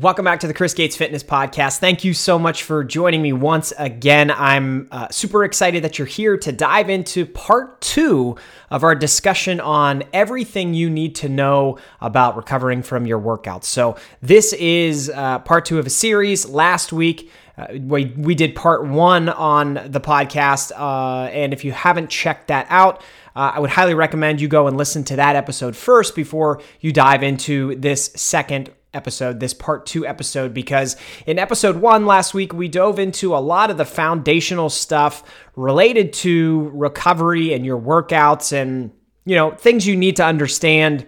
Welcome back to the Chris Gates Fitness Podcast. Thank you so much for joining me once again. I'm uh, super excited that you're here to dive into part two of our discussion on everything you need to know about recovering from your workouts. So, this is uh, part two of a series. Last week, uh, we, we did part one on the podcast. Uh, and if you haven't checked that out, uh, I would highly recommend you go and listen to that episode first before you dive into this second episode, this part two episode, because in episode one last week, we dove into a lot of the foundational stuff related to recovery and your workouts and, you know, things you need to understand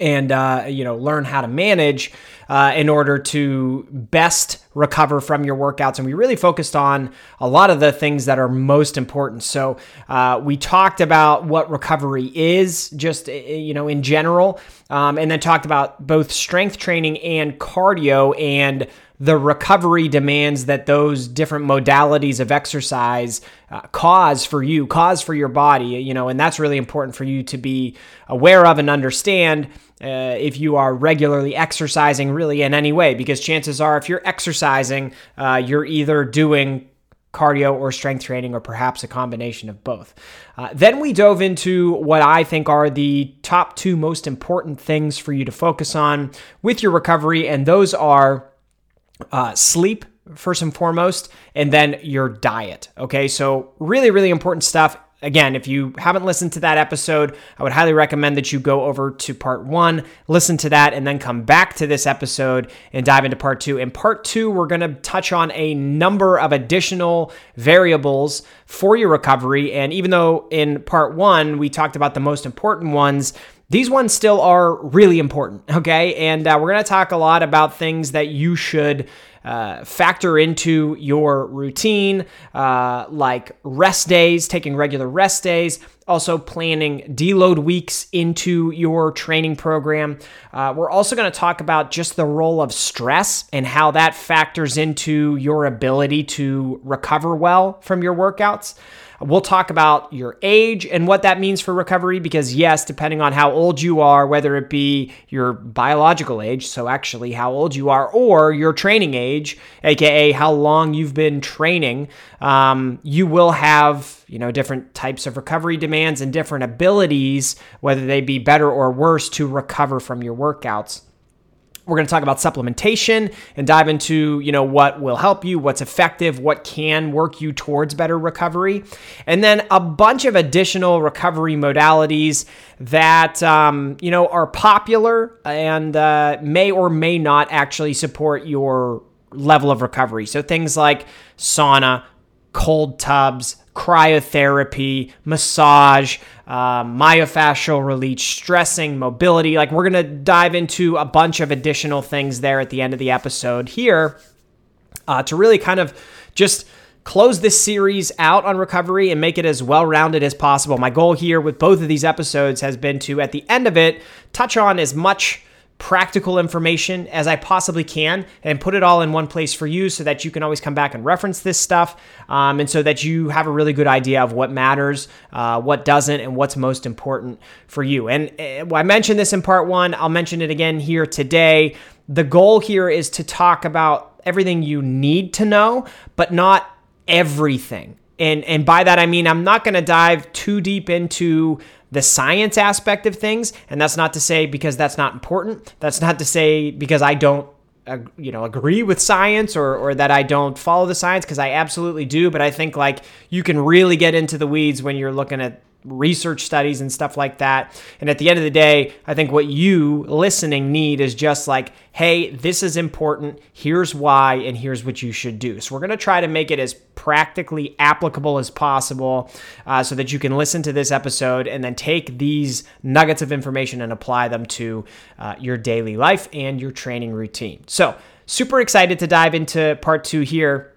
and uh, you know learn how to manage uh, in order to best recover from your workouts. And we really focused on a lot of the things that are most important. So uh, we talked about what recovery is just you know in general um, and then talked about both strength training and cardio and the recovery demands that those different modalities of exercise uh, cause for you, cause for your body, you know, and that's really important for you to be aware of and understand uh, if you are regularly exercising really in any way, because chances are if you're exercising, uh, you're either doing cardio or strength training, or perhaps a combination of both. Uh, then we dove into what I think are the top two most important things for you to focus on with your recovery, and those are uh, sleep first and foremost, and then your diet. Okay, so really, really important stuff. Again, if you haven't listened to that episode, I would highly recommend that you go over to part one, listen to that, and then come back to this episode and dive into part two. In part two, we're going to touch on a number of additional variables for your recovery. And even though in part one, we talked about the most important ones, these ones still are really important, okay? And uh, we're going to talk a lot about things that you should uh, factor into your routine, uh, like rest days, taking regular rest days, also planning deload weeks into your training program. Uh, we're also going to talk about just the role of stress and how that factors into your ability to recover well from your workouts. We'll talk about your age and what that means for recovery because, yes, depending on how old you are, whether it be your biological age, so actually how old you are, or your training age, aka how long you've been training, um, you will have you know different types of recovery demands and different abilities, whether they be better or worse, to recover from your workouts. We're going to talk about supplementation and dive into, you know, what will help you, what's effective, what can work you towards better recovery, and then a bunch of additional recovery modalities that, um, you know, are popular and uh, may or may not actually support your level of recovery. So things like sauna, cold tubs, cryotherapy, massage, uh, myofascial release, stressing, mobility. Like, we're going to dive into a bunch of additional things there at the end of the episode here uh, to really kind of just close this series out on recovery and make it as well rounded as possible. My goal here with both of these episodes has been to, at the end of it, touch on as much practical information as I possibly can and put it all in one place for you so that you can always come back and reference this stuff um, and so that you have a really good idea of what matters, uh, what doesn't, and what's most important for you. And uh, I mentioned this in part one, I'll mention it again here today. The goal here is to talk about everything you need to know, but not everything. And, and by that I mean I'm not going to dive too deep into the science aspect of things. And that's not to say because that's not important. That's not to say because I don't you know agree with science or or that I don't follow the science because I absolutely do but I think like you can really get into the weeds when you're looking at research studies and stuff like that. And at the end of the day, I think what you listening need is just like, hey, this is important. Here's why, and here's what you should do. So we're going to try to make it as practically applicable as possible uh, so that you can listen to this episode and then take these nuggets of information and apply them to uh, your daily life and your training routine. So, super excited to dive into part two here.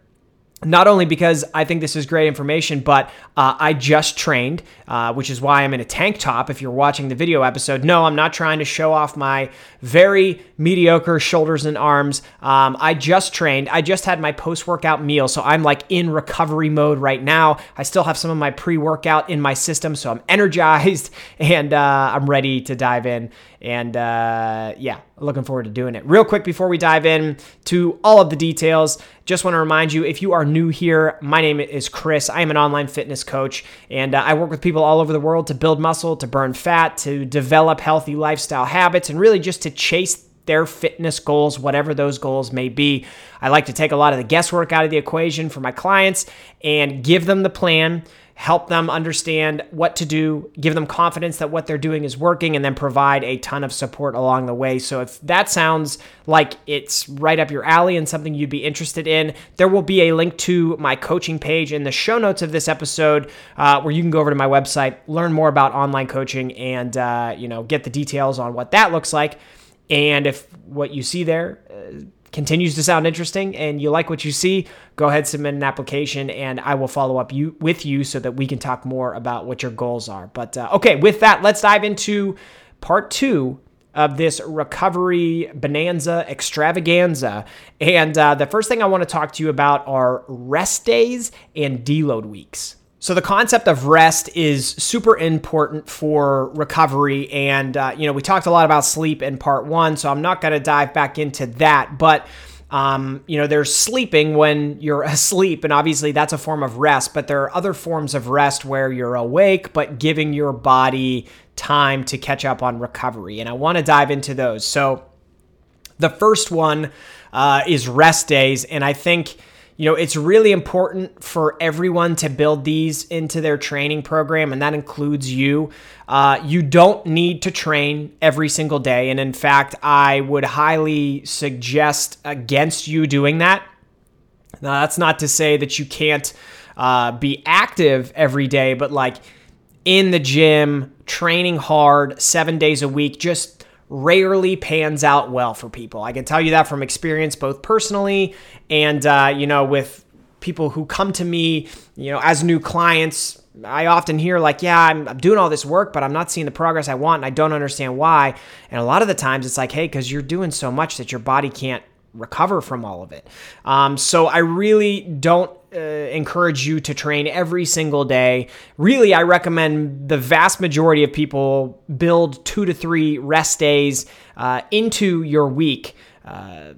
Not only because I think this is great information, but uh, I just trained, uh, which is why I'm in a tank top. If you're watching the video episode, no, I'm not trying to show off my very mediocre shoulders and arms. Um, I just trained. I just had my post workout meal, so I'm like in recovery mode right now. I still have some of my pre workout in my system, so I'm energized and uh, I'm ready to dive in. And uh, yeah, looking forward to doing it. Real quick before we dive in to all of the details, just want to remind you if you are new here, my name is Chris. I am an online fitness coach, and uh, I work with people all over the world to build muscle, to burn fat, to develop healthy lifestyle habits, and really just to chase their fitness goals, whatever those goals may be. I like to take a lot of the guesswork out of the equation for my clients and give them the plan help them understand what to do, give them confidence that what they're doing is working, and then provide a ton of support along the way. So, if that sounds like it's right up your alley and something you'd be interested in, there will be a link to my coaching page in the show notes of this episode uh, where you can go over to my website, learn more about online coaching, and uh, you know get the details on what that looks like. And if what you see there, uh, continues to sound interesting and you like what you see, go ahead submit an application and I will follow up you with you so that we can talk more about what your goals are. But uh, okay, with that, let's dive into part two of this recovery bonanza extravaganza. And uh, the first thing I want to talk to you about are rest days and deload weeks. So the concept of rest is super important for recovery, and uh, you know we talked a lot about sleep in part one, so I'm not going to dive back into that. But um, you know, there's sleeping when you're asleep, and obviously that's a form of rest. But there are other forms of rest where you're awake, but giving your body time to catch up on recovery. And I want to dive into those. So the first one uh, is rest days, and I think you know, it's really important for everyone to build these into their training program, and that includes you. Uh, you don't need to train every single day. And in fact, I would highly suggest against you doing that. Now, that's not to say that you can't uh, be active every day, but like in the gym, training hard seven days a week, just rarely pans out well for people. I can tell you that from experience, both personally and, uh, you know, with people who come to me, you know, as new clients. I often hear, like, yeah, I'm, I'm doing all this work, but I'm not seeing the progress I want, and I don't understand why. And a lot of the times it's like, hey, because you're doing so much that your body can't recover from all of it. Um, so I really don't uh, encourage you to train every single day. Really, I recommend the vast majority of people build two to three rest days uh, into your week. Uh,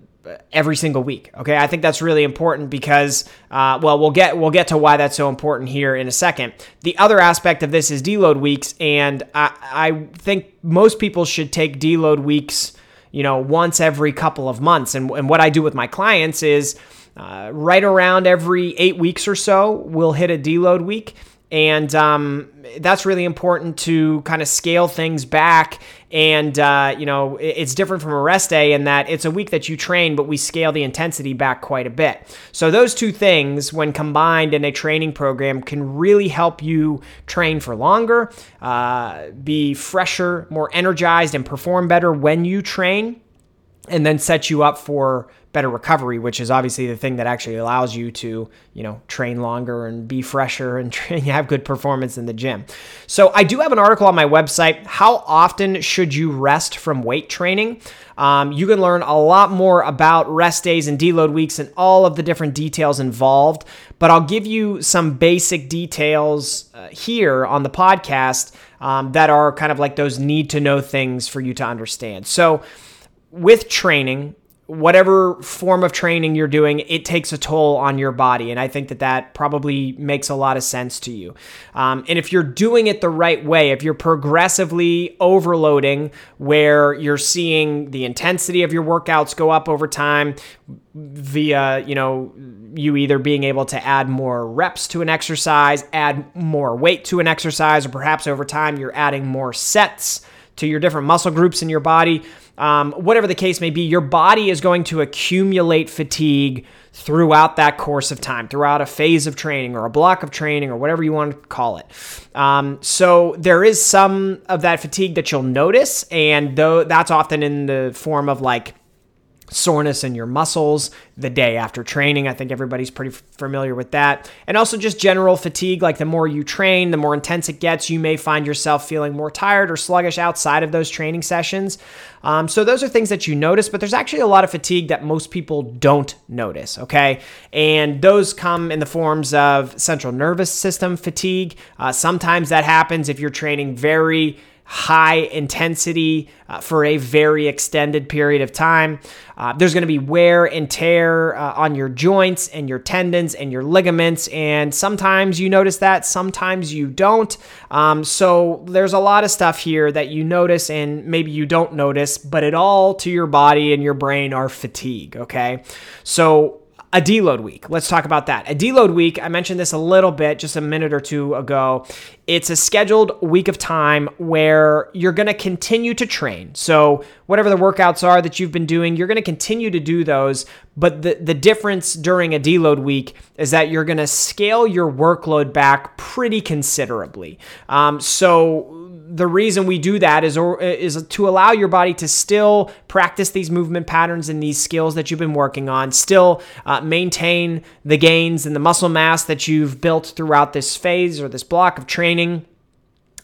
every single week. Okay, I think that's really important because, uh, well, we'll get we'll get to why that's so important here in a second. The other aspect of this is deload weeks, and I, I think most people should take deload weeks, you know, once every couple of months. And, and what I do with my clients is uh, right around every eight weeks or so, we'll hit a deload week. And um, that's really important to kind of scale things back. And, uh, you know, it's different from a rest day in that it's a week that you train, but we scale the intensity back quite a bit. So, those two things, when combined in a training program, can really help you train for longer, uh, be fresher, more energized, and perform better when you train, and then set you up for better recovery, which is obviously the thing that actually allows you to, you know, train longer and be fresher and train, have good performance in the gym. So I do have an article on my website. How often should you rest from weight training? Um, you can learn a lot more about rest days and deload weeks and all of the different details involved. But I'll give you some basic details uh, here on the podcast um, that are kind of like those need to know things for you to understand. So with training, whatever form of training you're doing, it takes a toll on your body. And I think that that probably makes a lot of sense to you. Um, and if you're doing it the right way, if you're progressively overloading where you're seeing the intensity of your workouts go up over time via, you know, you either being able to add more reps to an exercise, add more weight to an exercise, or perhaps over time you're adding more sets to your different muscle groups in your body um, whatever the case may be, your body is going to accumulate fatigue throughout that course of time, throughout a phase of training or a block of training or whatever you want to call it. Um, so there is some of that fatigue that you'll notice, and though that's often in the form of like soreness in your muscles the day after training. I think everybody's pretty familiar with that. And also just general fatigue. Like the more you train, the more intense it gets, you may find yourself feeling more tired or sluggish outside of those training sessions. Um, so those are things that you notice, but there's actually a lot of fatigue that most people don't notice, okay? And those come in the forms of central nervous system fatigue. Uh, sometimes that happens if you're training very high intensity uh, for a very extended period of time. Uh, there's going to be wear and tear uh, on your joints and your tendons and your ligaments, and sometimes you notice that, sometimes you don't. Um, so there's a lot of stuff here that you notice and maybe you don't notice, but it all to your body and your brain are fatigue, okay? So a deload week. Let's talk about that. A deload week, I mentioned this a little bit just a minute or two ago. It's a scheduled week of time where you're going to continue to train. So, whatever the workouts are that you've been doing, you're going to continue to do those. But the, the difference during a deload week is that you're going to scale your workload back pretty considerably. Um, so, the reason we do that is or is to allow your body to still practice these movement patterns and these skills that you've been working on, still uh, maintain the gains and the muscle mass that you've built throughout this phase or this block of training.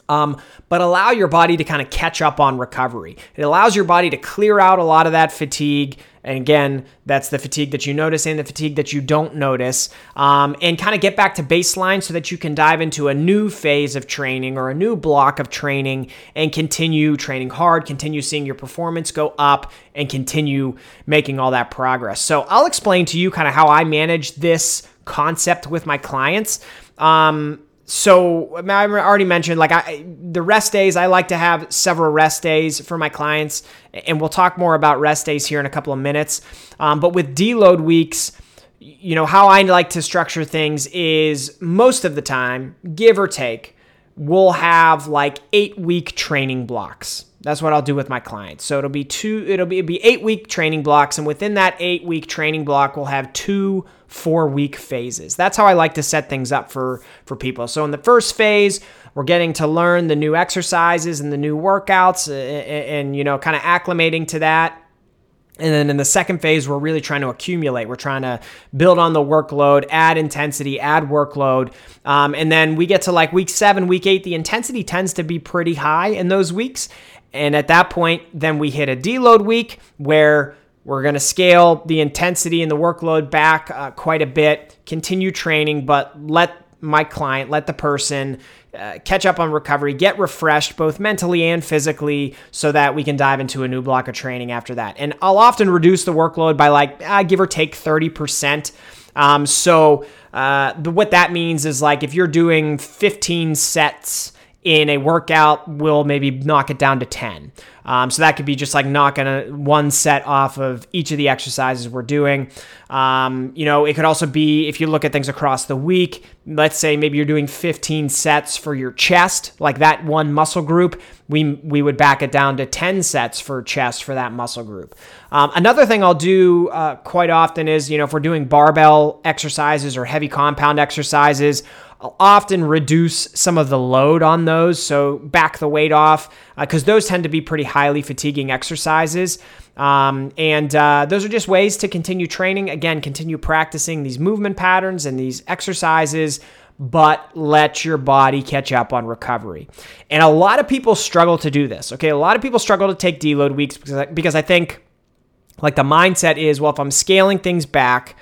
Um, but allow your body to kind of catch up on recovery. It allows your body to clear out a lot of that fatigue. And again, that's the fatigue that you notice and the fatigue that you don't notice, um, and kind of get back to baseline so that you can dive into a new phase of training or a new block of training and continue training hard, continue seeing your performance go up, and continue making all that progress. So, I'll explain to you kind of how I manage this concept with my clients. Um, so I already mentioned like I the rest days I like to have several rest days for my clients and we'll talk more about rest days here in a couple of minutes. Um, but with deload weeks you know how I like to structure things is most of the time give or take we'll have like 8 week training blocks. That's what I'll do with my clients. So it'll be two it'll be, it'll be 8 week training blocks and within that 8 week training block we'll have two four week phases. That's how I like to set things up for, for people. So in the first phase, we're getting to learn the new exercises and the new workouts and, and you know, kind of acclimating to that. And then in the second phase, we're really trying to accumulate. We're trying to build on the workload, add intensity, add workload. Um, and then we get to like week seven, week eight, the intensity tends to be pretty high in those weeks. And at that point, then we hit a deload week where we're going to scale the intensity and the workload back uh, quite a bit, continue training, but let my client, let the person uh, catch up on recovery, get refreshed both mentally and physically so that we can dive into a new block of training after that. And I'll often reduce the workload by like, uh, give or take 30%. Um, so uh, what that means is like if you're doing 15 sets in a workout, we'll maybe knock it down to 10. Um, so that could be just like knocking a, one set off of each of the exercises we're doing. Um, you know, it could also be if you look at things across the week, let's say maybe you're doing 15 sets for your chest, like that one muscle group, we, we would back it down to 10 sets for chest for that muscle group. Um, another thing I'll do uh, quite often is, you know, if we're doing barbell exercises or heavy compound exercises, I'll often reduce some of the load on those, so back the weight off, because uh, those tend to be pretty highly fatiguing exercises. Um, and uh, those are just ways to continue training. Again, continue practicing these movement patterns and these exercises, but let your body catch up on recovery. And a lot of people struggle to do this. Okay, a lot of people struggle to take deload weeks because I, because I think like the mindset is, well, if I'm scaling things back,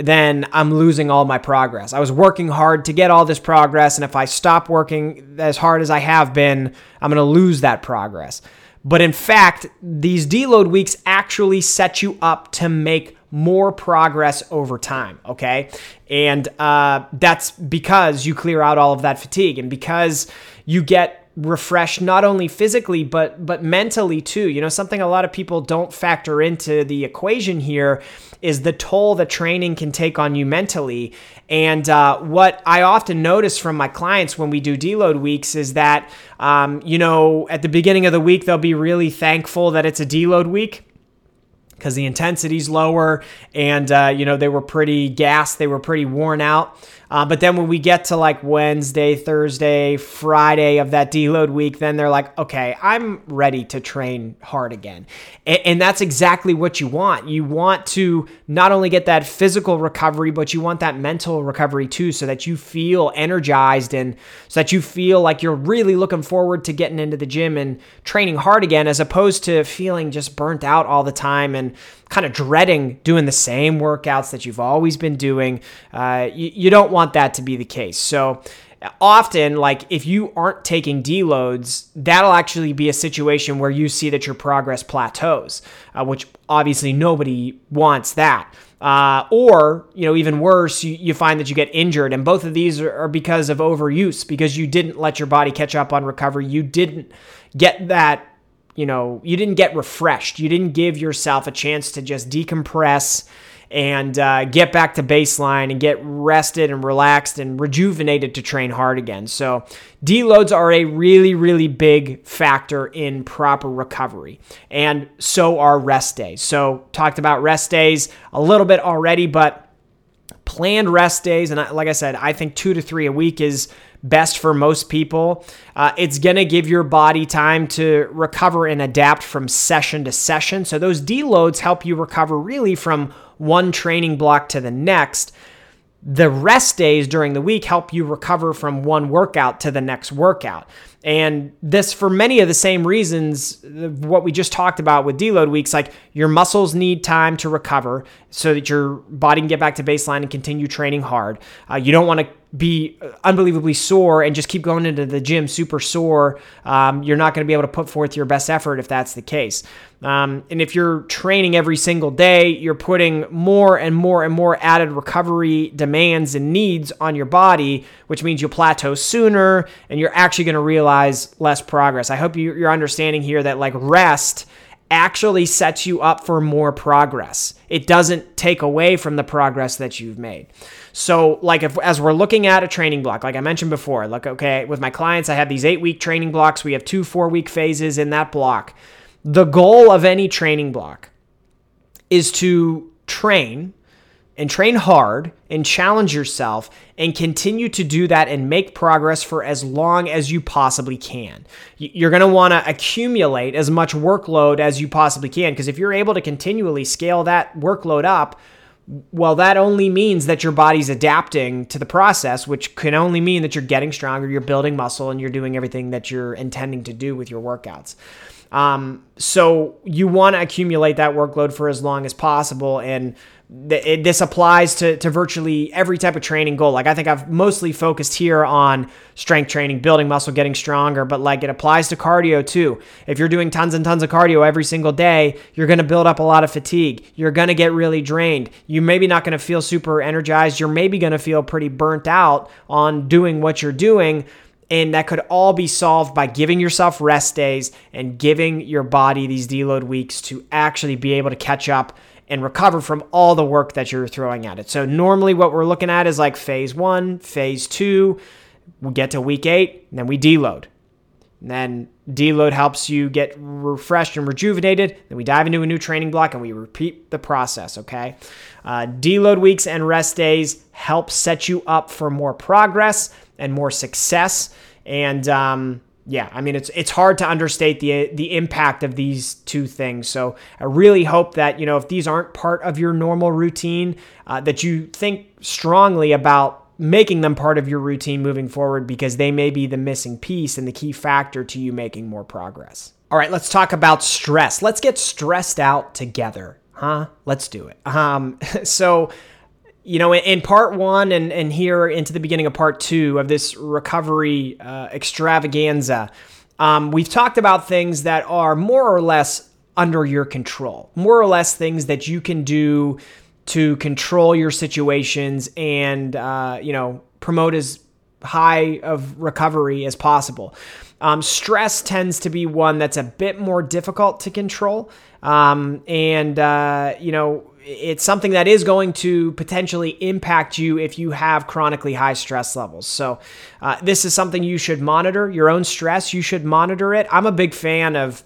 then I'm losing all my progress. I was working hard to get all this progress, and if I stop working as hard as I have been, I'm going to lose that progress. But in fact, these deload weeks actually set you up to make more progress over time, okay? And uh, that's because you clear out all of that fatigue and because you get refreshed not only physically but but mentally too. You know, something a lot of people don't factor into the equation here is the toll that training can take on you mentally. And uh, what I often notice from my clients when we do deload weeks is that, um, you know, at the beginning of the week, they'll be really thankful that it's a deload week because the intensity's lower and uh, you know they were pretty gassed they were pretty worn out uh, but then when we get to like Wednesday, Thursday, Friday of that deload week, then they're like, okay, I'm ready to train hard again. And, and that's exactly what you want. You want to not only get that physical recovery, but you want that mental recovery too, so that you feel energized and so that you feel like you're really looking forward to getting into the gym and training hard again, as opposed to feeling just burnt out all the time and kind of dreading doing the same workouts that you've always been doing. Uh, you, you don't want that to be the case. So, often like if you aren't taking deloads that'll actually be a situation where you see that your progress plateaus uh, which obviously nobody wants that uh, or you know even worse you, you find that you get injured and both of these are, are because of overuse because you didn't let your body catch up on recovery you didn't get that you know, you didn't get refreshed. You didn't give yourself a chance to just decompress and uh, get back to baseline and get rested and relaxed and rejuvenated to train hard again. So, deloads are a really, really big factor in proper recovery, and so are rest days. So, talked about rest days a little bit already, but planned rest days, and like I said, I think two to three a week is best for most people. Uh, it's going to give your body time to recover and adapt from session to session. So, those deloads help you recover really from one training block to the next. The rest days during the week help you recover from one workout to the next workout. And this, for many of the same reasons, what we just talked about with deload weeks, like your muscles need time to recover so that your body can get back to baseline and continue training hard. Uh, you don't want to be unbelievably sore and just keep going into the gym super sore, um, you're not going to be able to put forth your best effort if that's the case. Um, and if you're training every single day, you're putting more and more and more added recovery demands and needs on your body, which means you'll plateau sooner and you're actually going to realize less progress. I hope you're understanding here that like rest actually sets you up for more progress. It doesn't take away from the progress that you've made. So, like, if as we're looking at a training block, like I mentioned before, look, okay, with my clients, I have these eight week training blocks. We have two four week phases in that block. The goal of any training block is to train and train hard and challenge yourself and continue to do that and make progress for as long as you possibly can. You're going to want to accumulate as much workload as you possibly can because if you're able to continually scale that workload up, well, that only means that your body's adapting to the process, which can only mean that you're getting stronger, you're building muscle, and you're doing everything that you're intending to do with your workouts. Um, so you want to accumulate that workload for as long as possible. And this applies to, to virtually every type of training goal. Like I think I've mostly focused here on strength training, building muscle, getting stronger, but like it applies to cardio too. If you're doing tons and tons of cardio every single day, you're going to build up a lot of fatigue. You're going to get really drained. You're maybe not going to feel super energized. You're maybe going to feel pretty burnt out on doing what you're doing. And that could all be solved by giving yourself rest days and giving your body these deload weeks to actually be able to catch up and recover from all the work that you're throwing at it. So normally what we're looking at is like phase one, phase two. We get to week eight, and then we deload. And then deload helps you get refreshed and rejuvenated. Then we dive into a new training block and we repeat the process. Okay. Uh, deload weeks and rest days help set you up for more progress and more success. And um, yeah, I mean it's it's hard to understate the the impact of these two things. So I really hope that you know if these aren't part of your normal routine, uh, that you think strongly about making them part of your routine moving forward because they may be the missing piece and the key factor to you making more progress. All right, let's talk about stress. Let's get stressed out together, huh? Let's do it. Um, so you know, in part one and, and here into the beginning of part two of this recovery uh, extravaganza, um, we've talked about things that are more or less under your control, more or less things that you can do to control your situations and, uh, you know, promote as high of recovery as possible. Um, stress tends to be one that's a bit more difficult to control. Um, and, uh, you know, it's something that is going to potentially impact you if you have chronically high stress levels. So, uh, this is something you should monitor your own stress. You should monitor it. I'm a big fan of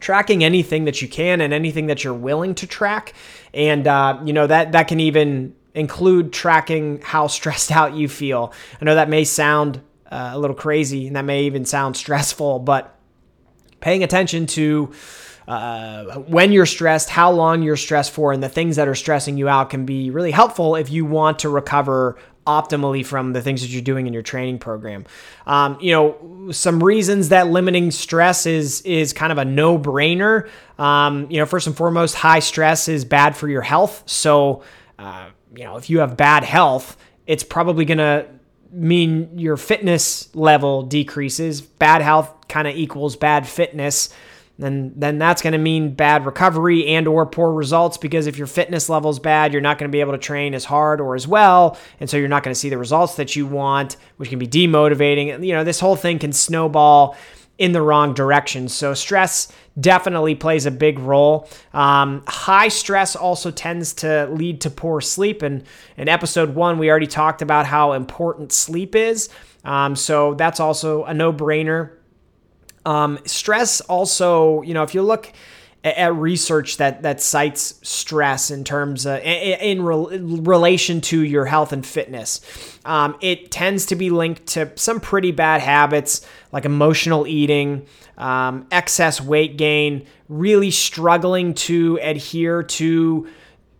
tracking anything that you can and anything that you're willing to track. And, uh, you know, that, that can even include tracking how stressed out you feel. I know that may sound uh, a little crazy and that may even sound stressful, but paying attention to uh, when you're stressed, how long you're stressed for, and the things that are stressing you out can be really helpful if you want to recover optimally from the things that you're doing in your training program. Um, you know, some reasons that limiting stress is is kind of a no brainer. Um, you know, first and foremost, high stress is bad for your health. So, uh, you know, if you have bad health, it's probably to mean your fitness level decreases. Bad health kind of equals bad fitness then then that's going to mean bad recovery and or poor results because if your fitness level is bad you're not going to be able to train as hard or as well and so you're not going to see the results that you want which can be demotivating And you know this whole thing can snowball in the wrong direction. So stress definitely plays a big role. Um, high stress also tends to lead to poor sleep and in episode one we already talked about how important sleep is. Um, so that's also a no-brainer um, stress also, you know, if you look at research that that cites stress in terms of in, in relation to your health and fitness. Um, it tends to be linked to some pretty bad habits like emotional eating, um, excess weight gain, really struggling to adhere to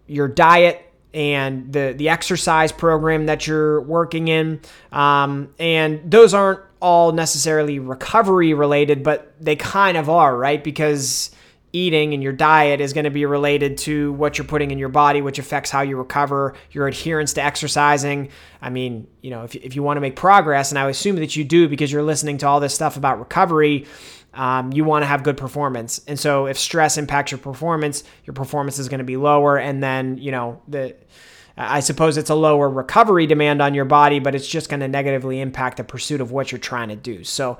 your diet and the the exercise program that you're working in, um, and those aren't all necessarily recovery related, but they kind of are, right? Because eating and your diet is going to be related to what you're putting in your body, which affects how you recover, your adherence to exercising. I mean, you know, if, if you want to make progress, and I assume that you do because you're listening to all this stuff about recovery, um, you want to have good performance. And so if stress impacts your performance, your performance is going to be lower. And then, you know, the I suppose it's a lower recovery demand on your body, but it's just going to negatively impact the pursuit of what you're trying to do. So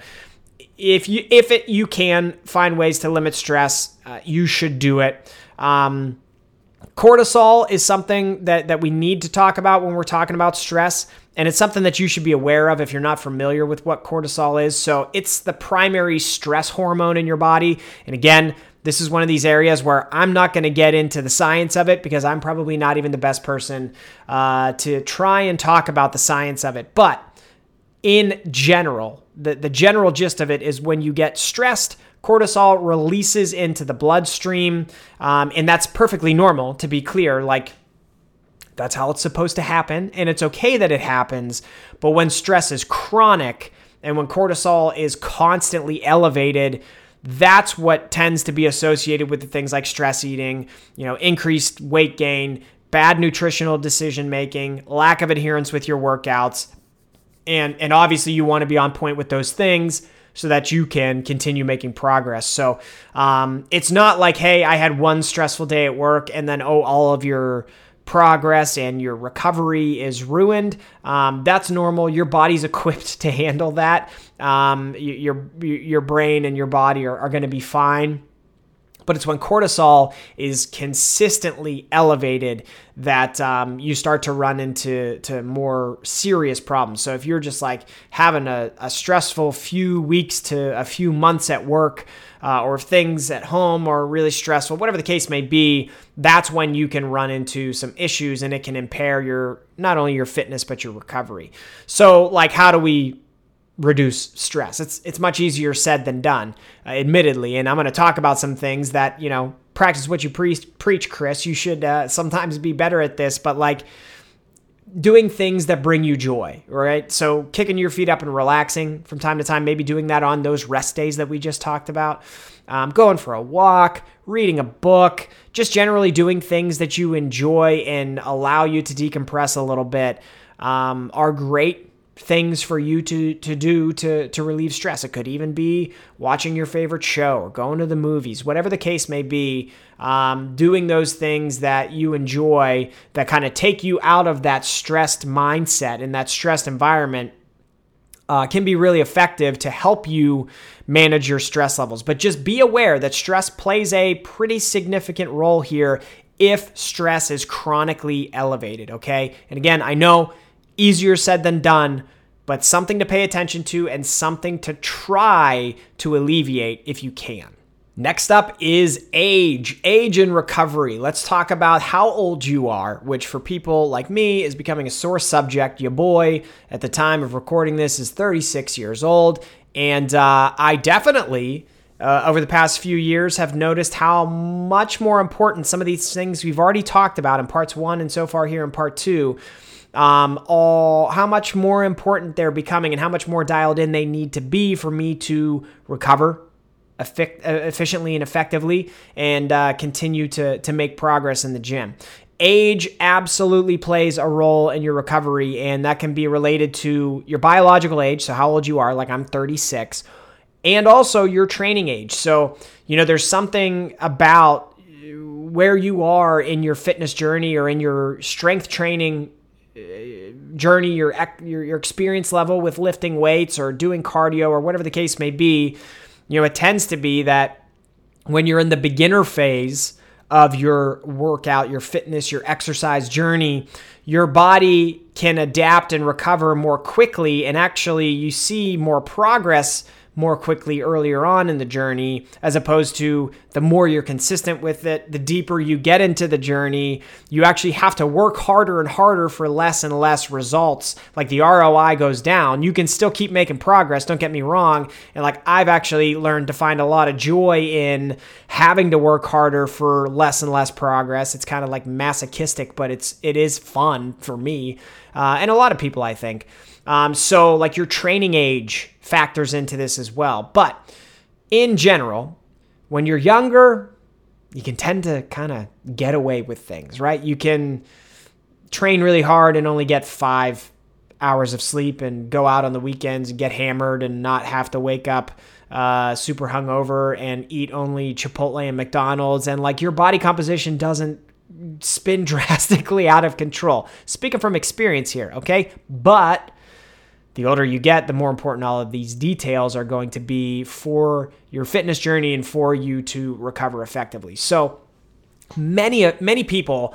if you if it you can find ways to limit stress, uh, you should do it. Um, cortisol is something that that we need to talk about when we're talking about stress. And it's something that you should be aware of if you're not familiar with what cortisol is. So, it's the primary stress hormone in your body. And again, this is one of these areas where I'm not going to get into the science of it because I'm probably not even the best person uh, to try and talk about the science of it. But in general, the, the general gist of it is when you get stressed, cortisol releases into the bloodstream. Um, and that's perfectly normal, to be clear. Like, that's how it's supposed to happen. And it's okay that it happens. But when stress is chronic and when cortisol is constantly elevated, that's what tends to be associated with the things like stress eating, you know, increased weight gain, bad nutritional decision making, lack of adherence with your workouts. And and obviously you want to be on point with those things so that you can continue making progress. So um, it's not like, hey, I had one stressful day at work and then oh, all of your progress and your recovery is ruined. Um, that's normal. Your body's equipped to handle that. Um, your your brain and your body are, are going to be fine. But it's when cortisol is consistently elevated that um, you start to run into to more serious problems. So if you're just like having a, a stressful few weeks to a few months at work, uh, or if things at home are really stressful, whatever the case may be, that's when you can run into some issues and it can impair your not only your fitness but your recovery. So, like, how do we reduce stress? It's it's much easier said than done, uh, admittedly. And I'm going to talk about some things that you know practice what you pre- preach, Chris. You should uh, sometimes be better at this, but like doing things that bring you joy, right? So kicking your feet up and relaxing from time to time, maybe doing that on those rest days that we just talked about, um, going for a walk, reading a book, just generally doing things that you enjoy and allow you to decompress a little bit um, are great things for you to to do to to relieve stress. It could even be watching your favorite show or going to the movies, whatever the case may be. Um, doing those things that you enjoy that kind of take you out of that stressed mindset and that stressed environment uh, can be really effective to help you manage your stress levels. But just be aware that stress plays a pretty significant role here if stress is chronically elevated. Okay, and again, I know easier said than done, but something to pay attention to and something to try to alleviate if you can. Next up is age, age and recovery. Let's talk about how old you are, which for people like me is becoming a sore subject. Your boy at the time of recording this is 36 years old. And uh, I definitely, uh, over the past few years, have noticed how much more important some of these things we've already talked about in parts one and so far here in part two. Um, all how much more important they're becoming and how much more dialed in they need to be for me to recover efficiently and effectively and uh, continue to, to make progress in the gym. Age absolutely plays a role in your recovery, and that can be related to your biological age, so how old you are, like I'm 36, and also your training age. So, you know, there's something about where you are in your fitness journey or in your strength training Uh, journey, your, your, your experience level with lifting weights or doing cardio or whatever the case may be you know, it tends to be that when you're in the beginner phase of your workout, your fitness, your exercise journey, your body can adapt and recover more quickly. And actually, you see more progress more quickly earlier on in the journey, as opposed to the more you're consistent with it, the deeper you get into the journey, you actually have to work harder and harder for less and less results. Like the ROI goes down. You can still keep making progress, don't get me wrong. And like I've actually learned to find a lot of joy in having to work harder for less and less progress. It's kind of like masochistic, but it's it is fun for me. Uh, and a lot of people, I think. Um, so, like your training age factors into this as well. But in general, when you're younger, you can tend to kind of get away with things, right? You can train really hard and only get five hours of sleep and go out on the weekends and get hammered and not have to wake up uh, super hungover and eat only Chipotle and McDonald's. And like your body composition doesn't spin drastically out of control. Speaking from experience here, okay? But the older you get, the more important all of these details are going to be for your fitness journey and for you to recover effectively. So many many people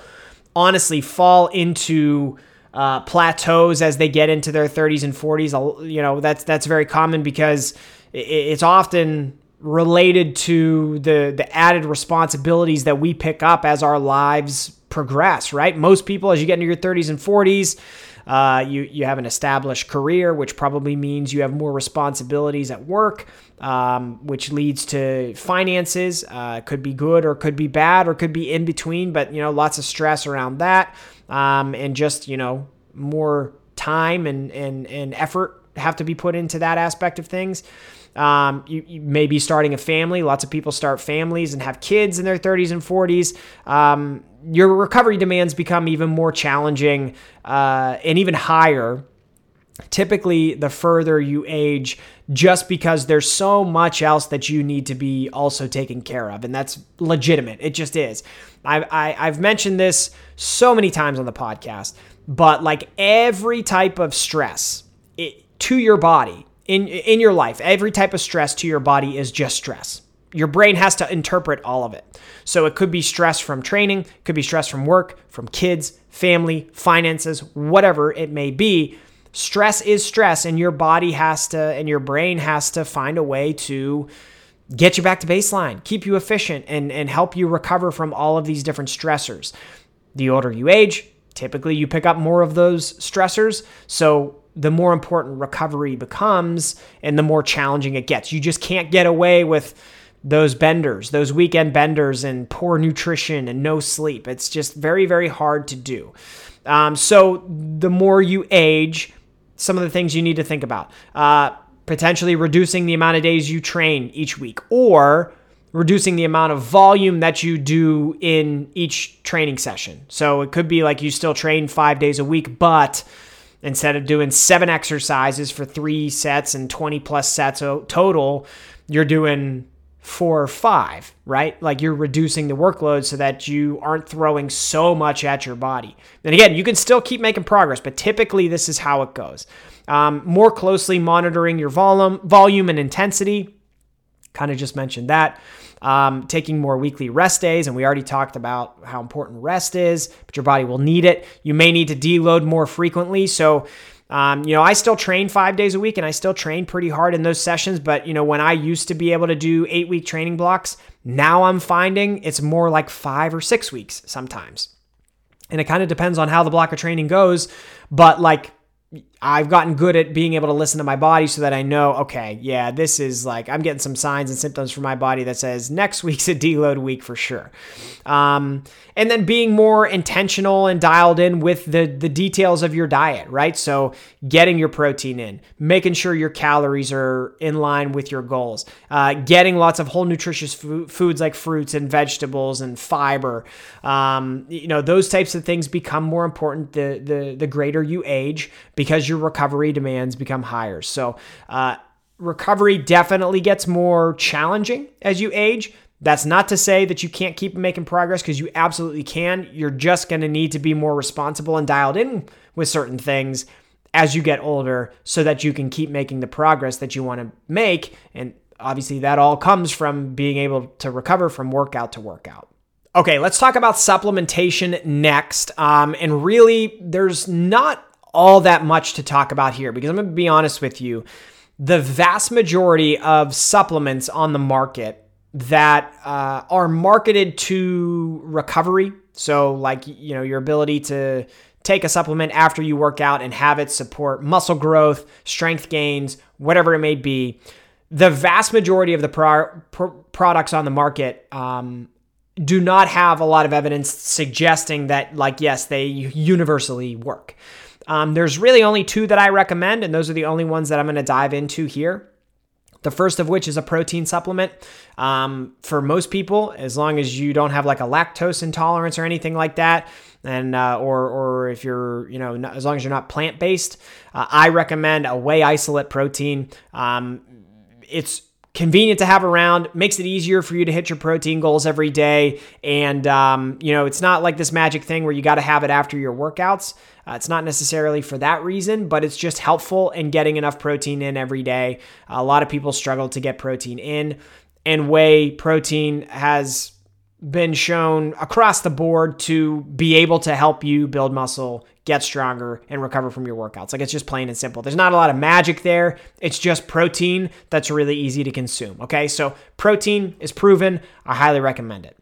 honestly fall into uh, plateaus as they get into their 30s and 40s. You know that's that's very common because it's often related to the the added responsibilities that we pick up as our lives progress. Right, most people as you get into your 30s and 40s uh, you you have an established career, which probably means you have more responsibilities at work, um, which leads to finances. Uh, could be good or could be bad or could be in between, but you know lots of stress around that, um, and just you know more time and and and effort have to be put into that aspect of things. Um, you, you, may be starting a family. Lots of people start families and have kids in their 30s and 40s. Um, your recovery demands become even more challenging uh, and even higher typically the further you age just because there's so much else that you need to be also taken care of and that's legitimate it just is I, I, i've mentioned this so many times on the podcast but like every type of stress it, to your body in in your life every type of stress to your body is just stress your brain has to interpret all of it. So it could be stress from training, could be stress from work, from kids, family, finances, whatever it may be. Stress is stress, and your body has to, and your brain has to find a way to get you back to baseline, keep you efficient, and, and help you recover from all of these different stressors. The older you age, typically you pick up more of those stressors. So the more important recovery becomes and the more challenging it gets. You just can't get away with those benders, those weekend benders, and poor nutrition and no sleep. It's just very, very hard to do. Um, so, the more you age, some of the things you need to think about uh, potentially reducing the amount of days you train each week, or reducing the amount of volume that you do in each training session. So, it could be like you still train five days a week, but instead of doing seven exercises for three sets and 20 plus sets total, you're doing four or five, right? Like you're reducing the workload so that you aren't throwing so much at your body. And again, you can still keep making progress, but typically this is how it goes. Um, more closely monitoring your volume, volume and intensity. Kind of just mentioned that. Um, taking more weekly rest days, and we already talked about how important rest is, but your body will need it. You may need to deload more frequently. So Um, you know, I still train five days a week and I still train pretty hard in those sessions. But, you know, when I used to be able to do eight week training blocks, now I'm finding it's more like five or six weeks sometimes. And it kind of depends on how the block of training goes. But like I've gotten good at being able to listen to my body so that I know, okay, yeah, this is like I'm getting some signs and symptoms from my body that says next week's a deload week for sure. Um, and then being more intentional and dialed in with the the details of your diet, right? So getting your protein in, making sure your calories are in line with your goals, uh, getting lots of whole nutritious foods like fruits and vegetables and fiber. Um, you know, those types of things become more important the the the greater you age because your recovery demands become higher. So. Uh, recovery definitely gets more challenging as you age, that's not to say that you can't keep making progress because you absolutely can. You're just going to need to be more responsible and dialed in with certain things as you get older so that you can keep making the progress that you want to make. And obviously, that all comes from being able to recover from workout to workout. Okay, let's talk about supplementation next. Um, and really, there's not all that much to talk about here because I'm going to be honest with you. The vast majority of supplements on the market that uh, are marketed to recovery. So, like, you know, your ability to take a supplement after you work out and have it support muscle growth, strength gains, whatever it may be. The vast majority of the pro- pro- products on the market um, do not have a lot of evidence suggesting that, like, yes, they universally work. Um, there's really only two that I recommend, and those are the only ones that I'm going to dive into here. The first of which is a protein supplement. Um, for most people, as long as you don't have like a lactose intolerance or anything like that, and uh, or or if you're you know not, as long as you're not plant based, uh, I recommend a whey isolate protein. Um, it's convenient to have around makes it easier for you to hit your protein goals every day. And um, you know it's not like this magic thing where you got to have it after your workouts. Uh, it's not necessarily for that reason but it's just helpful in getting enough protein in every day. A lot of people struggle to get protein in and whey protein has been shown across the board to be able to help you build muscle, get stronger, and recover from your workouts. Like it's just plain and simple. There's not a lot of magic there. It's just protein that's really easy to consume. Okay, so protein is proven. I highly recommend it.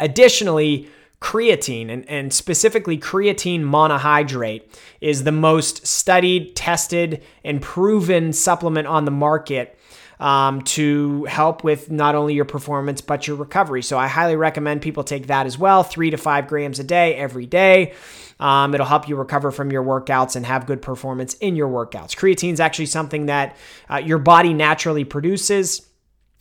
Additionally, creatine and, and specifically creatine monohydrate is the most studied, tested, and proven supplement on the market um, to help with not only your performance but your recovery. So I highly recommend people take that as well, three to five grams a day every day. Um, it'll help you recover from your workouts and have good performance in your workouts. Creatine is actually something that uh, your body naturally produces.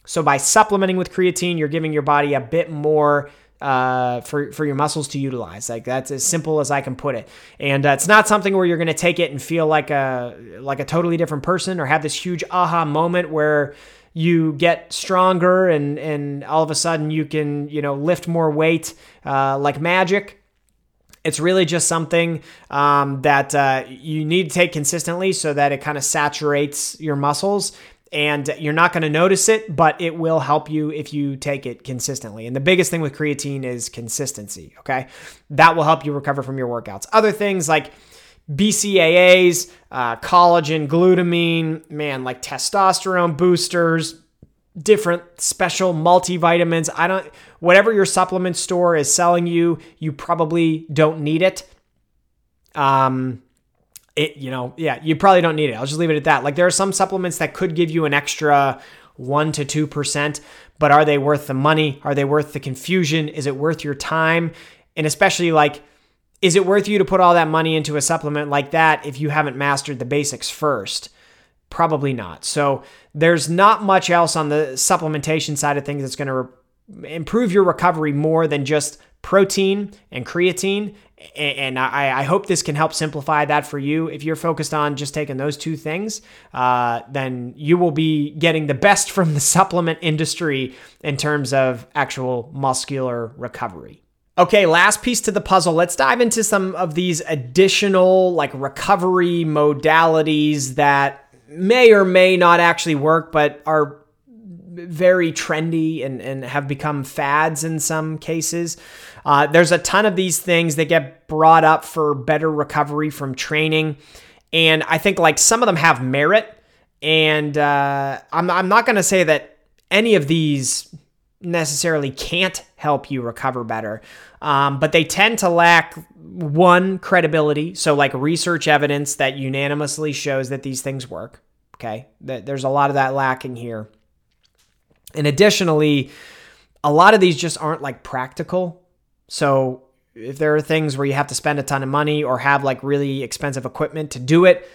So by supplementing with creatine, you're giving your body a bit more uh, for for your muscles to utilize. Like that's as simple as I can put it. And uh, it's not something where you're going to take it and feel like a like a totally different person or have this huge aha moment where you get stronger and and all of a sudden you can you know lift more weight uh, like magic. It's really just something um, that uh, you need to take consistently so that it kind of saturates your muscles and you're not going to notice it, but it will help you if you take it consistently. And the biggest thing with creatine is consistency, okay? That will help you recover from your workouts. Other things like BCAAs, uh, collagen, glutamine, man, like testosterone boosters, different special multivitamins. I don't, whatever your supplement store is selling you, you probably don't need it. Um, it, you know, yeah, you probably don't need it. I'll just leave it at that. Like there are some supplements that could give you an extra 1 to 2%, but are they worth the money? Are they worth the confusion? Is it worth your time? And especially like is it worth you to put all that money into a supplement like that if you haven't mastered the basics first? Probably not. So there's not much else on the supplementation side of things that's going to re- improve your recovery more than just protein and creatine. And I, I, hope this can help simplify that for you. If you're focused on just taking those two things, uh, then you will be getting the best from the supplement industry in terms of actual muscular recovery. Okay, last piece to the puzzle. Let's dive into some of these additional like recovery modalities that may or may not actually work, but are very trendy and, and have become fads in some cases. Uh, there's a ton of these things that get brought up for better recovery from training. And I think like some of them have merit. And uh, I'm, I'm not going to say that any of these necessarily can't help you recover better, um, but they tend to lack one credibility. So, like research evidence that unanimously shows that these things work. Okay. There's a lot of that lacking here. And additionally, a lot of these just aren't like practical. So, if there are things where you have to spend a ton of money or have like really expensive equipment to do it,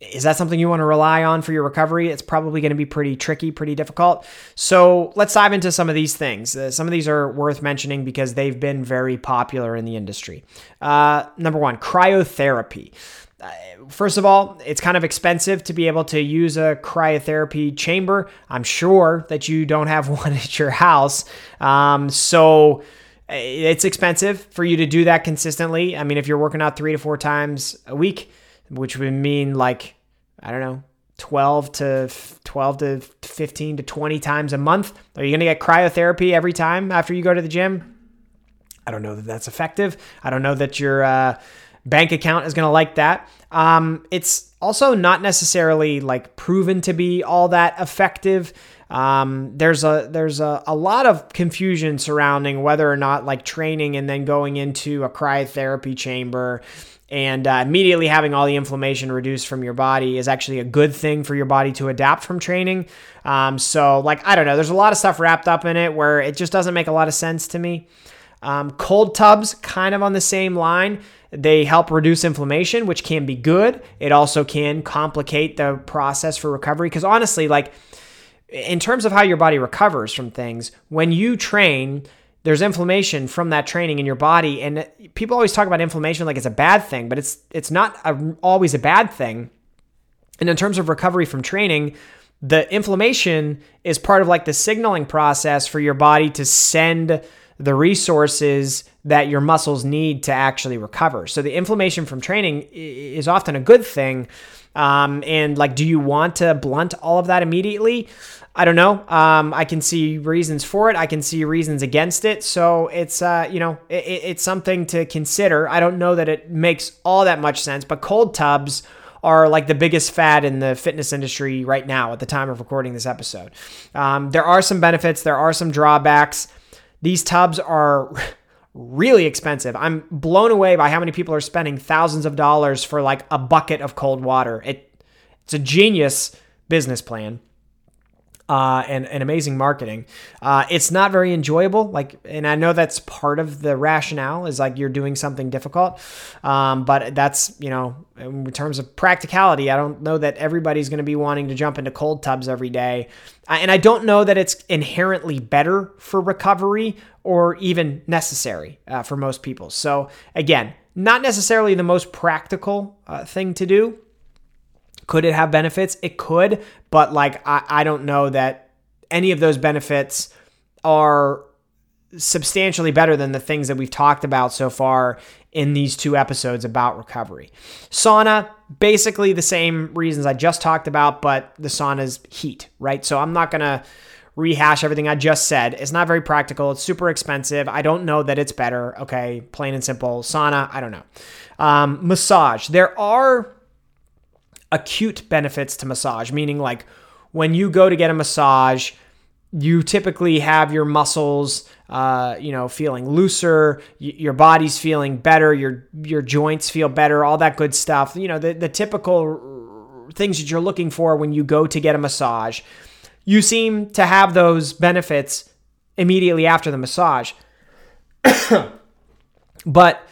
is that something you want to rely on for your recovery? It's probably going to be pretty tricky, pretty difficult. So let's dive into some of these things. Uh, some of these are worth mentioning because they've been very popular in the industry. Uh, number one, cryotherapy. Uh, first of all, it's kind of expensive to be able to use a cryotherapy chamber. I'm sure that you don't have one at your house. Um, so, it's expensive for you to do that consistently. I mean, if you're working out three to four times a week, which would mean like, I don't know, 12 to 12 to 15 to 20 times a month, are you going to get cryotherapy every time after you go to the gym? I don't know that that's effective. I don't know that your uh, bank account is going to like that. Um, it's also not necessarily like proven to be all that effective. Um, there's a there's a, a lot of confusion surrounding whether or not like training and then going into a cryotherapy chamber and uh, immediately having all the inflammation reduced from your body is actually a good thing for your body to adapt from training. Um, so, like, I don't know, there's a lot of stuff wrapped up in it where it just doesn't make a lot of sense to me. Um, cold tubs, kind of on the same line. They help reduce inflammation, which can be good. It also can complicate the process for recovery because honestly, like, in terms of how your body recovers from things, when you train, there's inflammation from that training in your body. And people always talk about inflammation like it's a bad thing but it's it's not a, always a bad thing. And in terms of recovery from training the inflammation is part of like the signaling process for your body to send the resources that your muscles need to actually recover so the inflammation from training is often a good thing um, and like do you want to blunt all of that immediately I don't know. Um, I can see reasons for it. I can see reasons against it. So it's uh, you know it, it's something to consider. I don't know that it makes all that much sense, but cold tubs are like the biggest fad in the fitness industry right now at the time of recording this episode. Um, there are some benefits. There are some drawbacks. These tubs are really expensive. I'm blown away by how many people are spending thousands of dollars for like a bucket of cold water. It it's a genius business plan uh, and, and amazing marketing. Uh, it's not very enjoyable. Like, and I know that's part of the rationale is like you're doing something difficult. Um, but that's, you know, in terms of practicality, I don't know that everybody's going to be wanting to jump into cold tubs every day. And I don't know that it's inherently better for recovery or even necessary uh, for most people. So again, not necessarily the most practical uh, thing to do. Could it have benefits? It could, but like I, I don't know that any of those benefits are substantially better than the things that we've talked about so far in these two episodes about recovery. Sauna, basically the same reasons I just talked about, but the sauna's heat, right? So I'm not going to rehash everything I just said. It's not very practical. It's super expensive. I don't know that it's better. Okay, plain and simple. Sauna, I don't know. Um, massage. There are acute benefits to massage, meaning like when you go to get a massage, you typically have your muscles, uh, you know, feeling looser, y- your body's feeling better, your your joints feel better, all that good stuff. You know, the the typical things that you're looking for when you go to get a massage. You seem to have those benefits immediately after the massage. but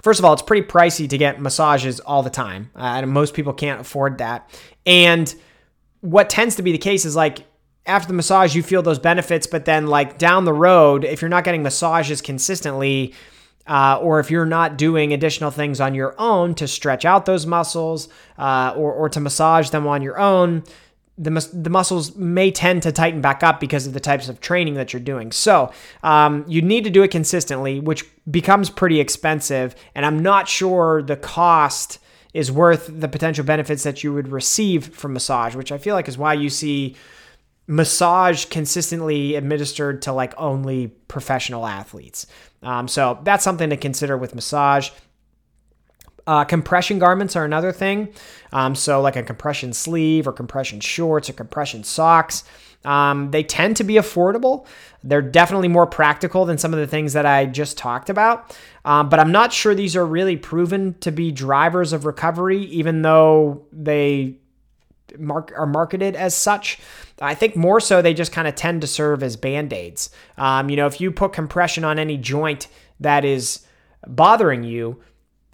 First of all, it's pretty pricey to get massages all the time. Uh, most people can't afford that. And what tends to be the case is like after the massage, you feel those benefits, but then like down the road, if you're not getting massages consistently, uh, or if you're not doing additional things on your own to stretch out those muscles uh, or, or to massage them on your own, the, the muscles may tend to tighten back up because of the types of training that you're doing. So um, you need to do it consistently, which becomes pretty expensive. And I'm not sure the cost is worth the potential benefits that you would receive from massage, which I feel like is why you see massage consistently administered to like only professional athletes. Um, so that's something to consider with massage. Uh, compression garments are another thing. Um, so, like a compression sleeve or compression shorts or compression socks. Um, they tend to be affordable. They're definitely more practical than some of the things that I just talked about. Um, but I'm not sure these are really proven to be drivers of recovery, even though they mark, are marketed as such. I think more so they just kind of tend to serve as band aids. Um, you know, if you put compression on any joint that is bothering you,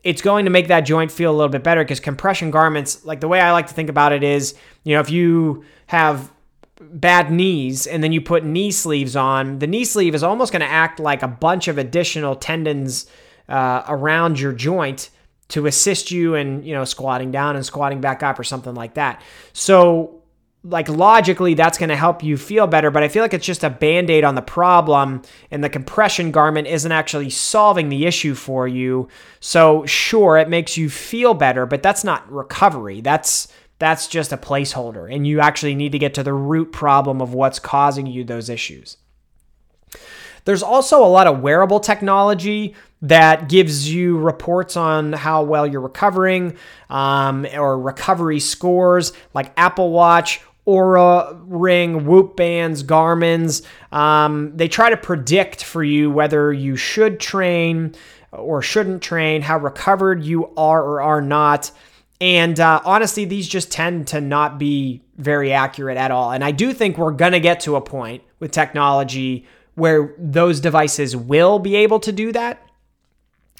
it's going to make that joint feel a little bit better because compression garments, like the way I like to think about it is, you know, if you have bad knees and then you put knee sleeves on, the knee sleeve is almost going to act like a bunch of additional tendons uh, around your joint to assist you in, you know, squatting down and squatting back up or something like that. So like logically that's going to help you feel better but i feel like it's just a band-aid on the problem and the compression garment isn't actually solving the issue for you. So sure it makes you feel better but that's not recovery. That's that's just a placeholder and you actually need to get to the root problem of what's causing you those issues. There's also a lot of wearable technology that gives you reports on how well you're recovering um, or recovery scores like Apple Watch Oura Ring, Whoop bands, Garmin's. Um, they try to predict for you whether you should train or shouldn't train, how recovered you are or are not. And uh, honestly, these just tend to not be very accurate at all. And I do think we're going to get to a point with technology where those devices will be able to do that.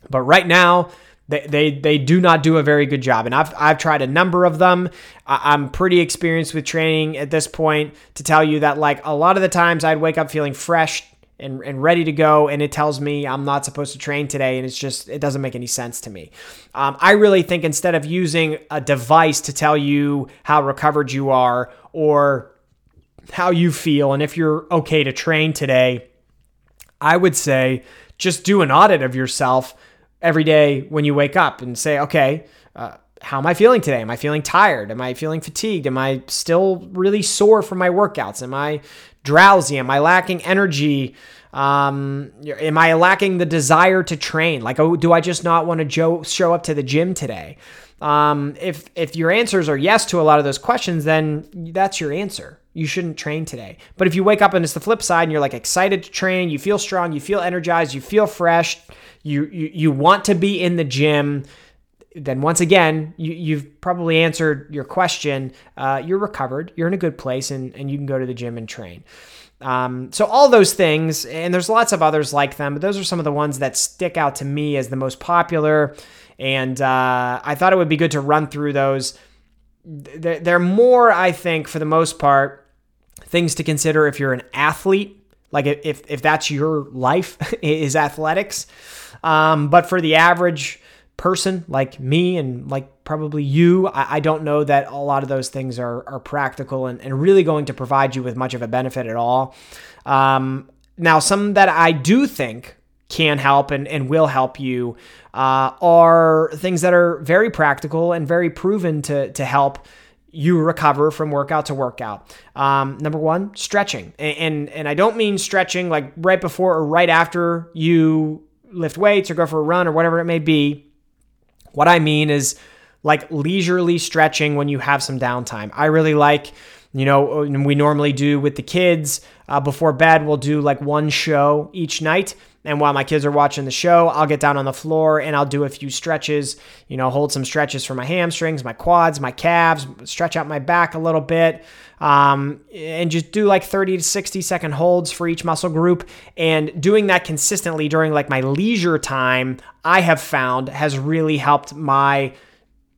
But right now, they, they, they do not do a very good job. And I've, I've tried a number of them. I'm pretty experienced with training at this point to tell you that, like, a lot of the times I'd wake up feeling fresh and, and ready to go, and it tells me I'm not supposed to train today, and it's just, it doesn't make any sense to me. Um, I really think instead of using a device to tell you how recovered you are or how you feel and if you're okay to train today, I would say just do an audit of yourself every day when you wake up and say, okay, uh, how am I feeling today? Am I feeling tired? Am I feeling fatigued? Am I still really sore from my workouts? Am I drowsy? Am I lacking energy? Um, am I lacking the desire to train? Like, oh, do I just not want to jo- show up to the gym today? Um, if if your answers are yes to a lot of those questions, then that's your answer. You shouldn't train today. But if you wake up and it's the flip side, and you're like excited to train, you feel strong, you feel energized, you feel fresh, you you, you want to be in the gym, then once again, you, you've probably answered your question. Uh, you're recovered. You're in a good place, and, and you can go to the gym and train. Um, so all those things, and there's lots of others like them, but those are some of the ones that stick out to me as the most popular. And uh, I thought it would be good to run through those. They're more, I think, for the most part, things to consider if you're an athlete, like if if that's your life is athletics. Um, but for the average person like me and like probably you, I, I, don't know that a lot of those things are, are practical and, and really going to provide you with much of a benefit at all. Um, now, some that I do think can help and, and will help you uh, are things that are very practical and very proven to, to help you recover from workout to workout. Um, number one, stretching. And, and, and I don't mean stretching like right before or right after you lift weights or go for a run or whatever it may be. What I mean is like leisurely stretching when you have some downtime. I really like, you know, we normally do with the kids uh, before bed, we'll do like one show each night. And while my kids are watching the show, I'll get down on the floor and I'll do a few stretches, you know, hold some stretches for my hamstrings, my quads, my calves, stretch out my back a little bit, um, and just do like 30 to 60 second holds for each muscle group. And doing that consistently during like my leisure time, I have found has really helped my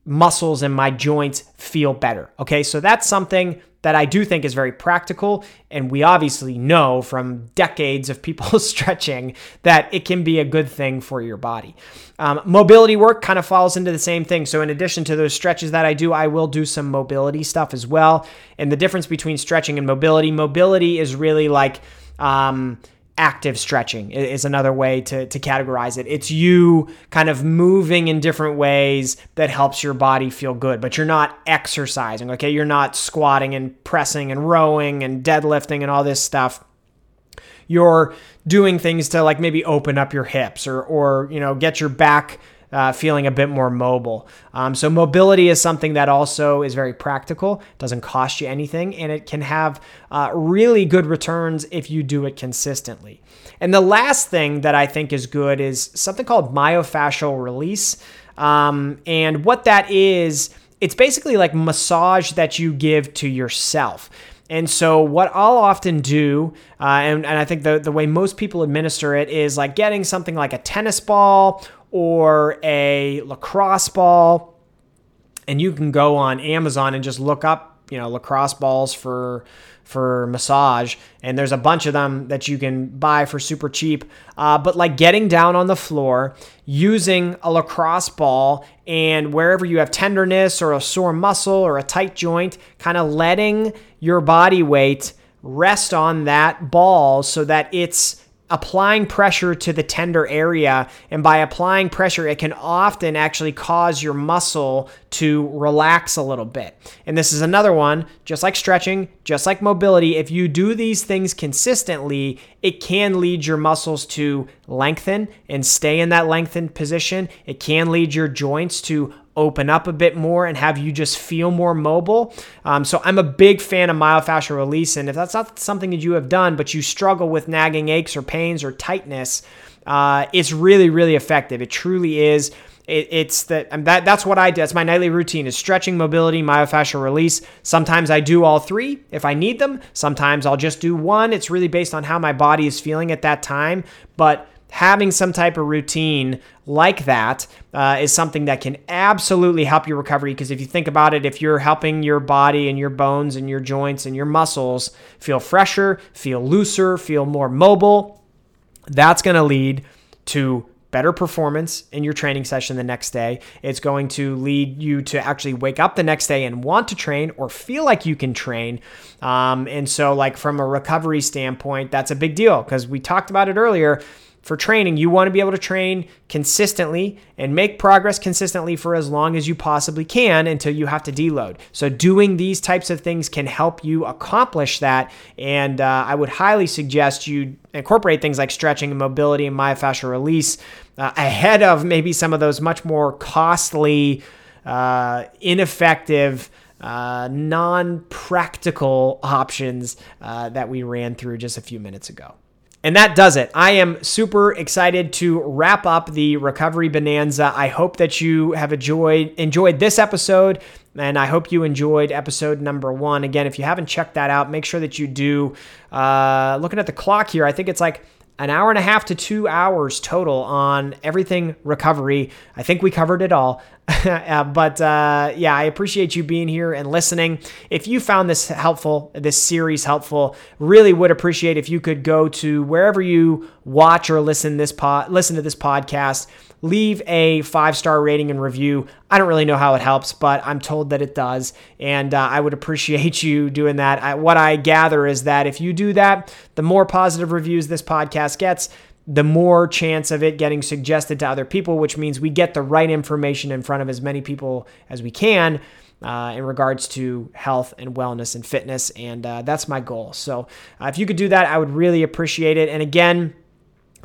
muscles and my joints feel better. Okay, so that's something that I do think is very practical. And we obviously know from decades of people stretching that it can be a good thing for your body. Um, mobility work kind of falls into the same thing. So, in addition to those stretches that I do, I will do some mobility stuff as well. And the difference between stretching and mobility mobility is really like, um, active stretching is another way to, to categorize it. It's you kind of moving in different ways that helps your body feel good, but you're not exercising, okay? You're not squatting and pressing and rowing and deadlifting and all this stuff. You're doing things to like maybe open up your hips or, or you know, get your back uh, feeling a bit more mobile. Um, so, mobility is something that also is very practical, doesn't cost you anything, and it can have uh, really good returns if you do it consistently. And the last thing that I think is good is something called myofascial release. Um, and what that is, it's basically like massage that you give to yourself. And so, what I'll often do, uh, and, and I think the, the way most people administer it is like getting something like a tennis ball or a lacrosse ball. And you can go on Amazon and just look up, you know, lacrosse balls for for massage, and there's a bunch of them that you can buy for super cheap. Uh, but like getting down on the floor, using a lacrosse ball, and wherever you have tenderness or a sore muscle or a tight joint, kind of letting your body weight rest on that ball so that it's applying pressure to the tender area. And by applying pressure, it can often actually cause your muscle to relax a little bit. And this is another one, just like stretching, just like mobility. If you do these things consistently, it can lead your muscles to lengthen and stay in that lengthened position. It can lead your joints to open up a bit more and have you just feel more mobile. Um, so I'm a big fan of myofascial release. And if that's not something that you have done, but you struggle with nagging aches or pains or tightness, uh, it's really, really effective. It truly is. It, it's that, that that's what I do. That's my nightly routine is stretching, mobility, myofascial release. Sometimes I do all three if I need them. Sometimes I'll just do one. It's really based on how my body is feeling at that time. But having some type of routine like that uh, is something that can absolutely help your recovery. Because if you think about it, if you're helping your body and your bones and your joints and your muscles feel fresher, feel looser, feel more mobile, that's going to lead to better performance in your training session the next day. It's going to lead you to actually wake up the next day and want to train or feel like you can train. Um, and so, like, from a recovery standpoint, that's a big deal because we talked about it earlier for training, you want to be able to train consistently and make progress consistently for as long as you possibly can until you have to deload. So, doing these types of things can help you accomplish that. And uh, I would highly suggest you incorporate things like stretching and mobility and myofascial release uh, ahead of maybe some of those much more costly, uh, ineffective. Uh, non practical options uh, that we ran through just a few minutes ago. And that does it. I am super excited to wrap up the recovery bonanza. I hope that you have enjoyed enjoyed this episode and I hope you enjoyed episode number one. Again, if you haven't checked that out, make sure that you do. Uh, looking at the clock here, I think it's like an hour and a half to two hours total on everything recovery. I think we covered it all. uh, but uh, yeah, I appreciate you being here and listening. If you found this helpful, this series helpful, really would appreciate if you could go to wherever you watch or listen this pod, listen to this podcast leave a five star rating and review. I don't really know how it helps, but I'm told that it does. And uh, I would appreciate you doing that. I, what I gather is that if you do that, the more positive reviews this podcast gets, the more chance of it getting suggested to other people, which means we get the right information in front of as many people as we can. Uh, in regards to health and wellness and fitness. And uh, that's my goal. So uh, if you could do that, I would really appreciate it. And again,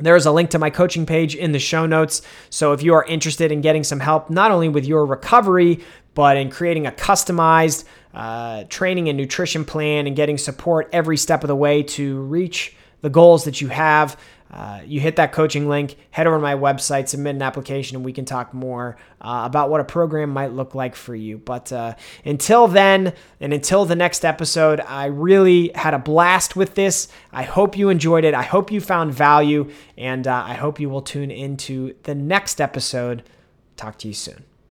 there is a link to my coaching page in the show notes. So if you are interested in getting some help, not only with your recovery, but in creating a customized uh, training and nutrition plan and getting support every step of the way to reach the goals that you have, uh, you hit that coaching link, head over to my website, submit an application, and we can talk more uh, about what a program might look like for you. But uh, until then, and until the next episode, I really had a blast with this. I hope you enjoyed it. I hope you found value, and uh, I hope you will tune into the next episode. Talk to you soon.